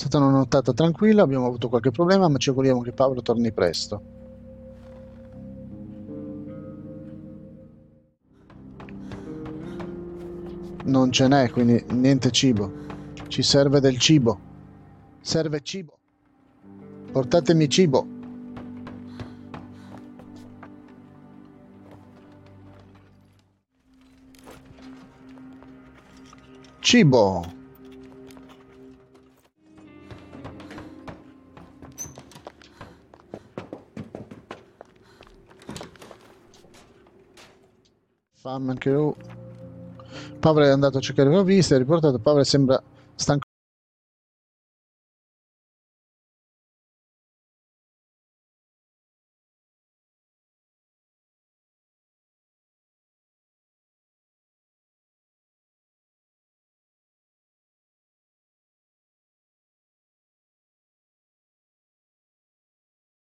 stata una nottata tranquilla, abbiamo avuto qualche problema, ma ci auguriamo che Paolo torni presto. Non ce n'è, quindi niente cibo. Ci serve del cibo. Serve cibo. Portatemi cibo. Cibo. Fame anche lui. Paolo è andato a cercare è riportato. Paolo sembra